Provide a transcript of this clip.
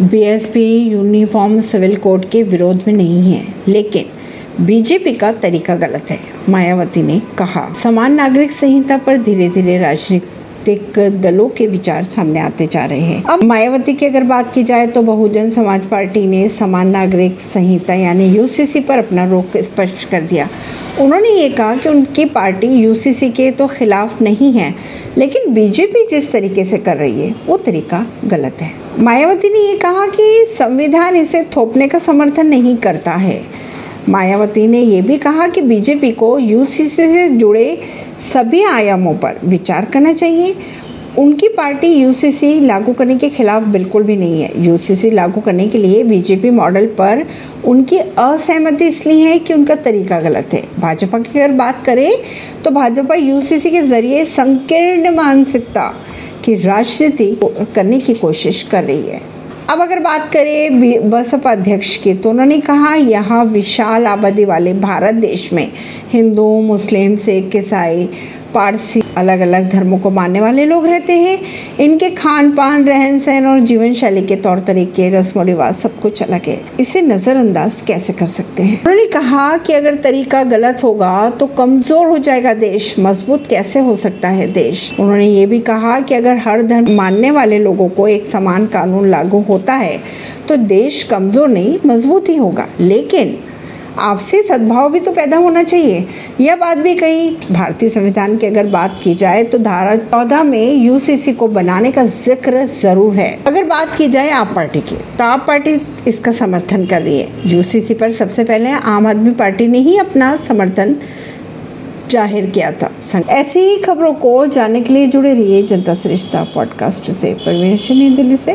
BSP uniform civil code के विरोध में नहीं है। लेकिन बीजेपी का तरीका गलत है, मायावती ने कहा। समान नागरिक संहिता पर धीरे धीरे राजनीतिक दलों के विचार सामने आते जा रहे हैं। अब मायावती की अगर बात की जाए तो बहुजन समाज पार्टी ने समान नागरिक संहिता यानी यूसीसी पर अपना रोक स्पष्ट कर दिया। उन्होंने ये कहा कि उनकी पार्टी यूसीसी के तो खिलाफ नहीं है, लेकिन बीजेपी जिस तरीके से कर रही है, वो तरीका गलत है। मायावती ने ये कहा कि संविधान इसे थोपने का समर्थन नहीं करता है। मायावती ने यह भी कहा कि बीजेपी को यूसीसी से जुड़े सभी आयामों पर विचार करना चाहिए। उनकी पार्टी यूसीसी लागू करने के खिलाफ बिल्कुल भी नहीं है। यूसीसी लागू करने के लिए बीजेपी मॉडल पर उनकी असहमति इसलिए है कि उनका तरीका गलत है। भाजपा की अगर बात करें तो भाजपा यूसीसी के ज़रिए संकीर्ण मानसिकता की राजनीति करने की कोशिश कर रही है। अब अगर बात करें बसपा अध्यक्ष की तो उन्होंने कहा, यहाँ विशाल आबादी वाले भारत देश में हिंदू, मुस्लिम, सिख, ईसाई पारसी अलग अलग धर्मों को मानने वाले लोग रहते हैं। इनके खान पान रहन सहन और जीवन शैली के तौर तरीके रस्म रिवाज सब कुछ अलग है। इसे नज़रअंदाज कैसे कर सकते हैं? उन्होंने कहा कि अगर तरीका गलत होगा तो कमज़ोर हो जाएगा देश। मज़बूत कैसे हो सकता है देश? उन्होंने ये भी कहा कि अगर हर धर्म मानने वाले लोगों को एक समान कानून लागू होता है तो देश कमज़ोर नहीं, मज़बूत ही होगा। लेकिन आपसी सद्भाव भी तो पैदा होना चाहिए। यह बात भी कही, भारतीय संविधान की अगर बात की जाए तो धारा चौदह में यूसीसी को बनाने का ज़िक्र ज़रूर है। अगर बात की जाए आप पार्टी की तो आप पार्टी इसका समर्थन कर रही है। यूसीसी पर सबसे पहले आम आदमी पार्टी ने ही अपना समर्थन ज़ाहिर किया था। ऐसी ही खबरों को जानने के लिए जुड़े रहिए जनता सरिश्ता पॉडकास्ट से। परवीन दिल्ली से।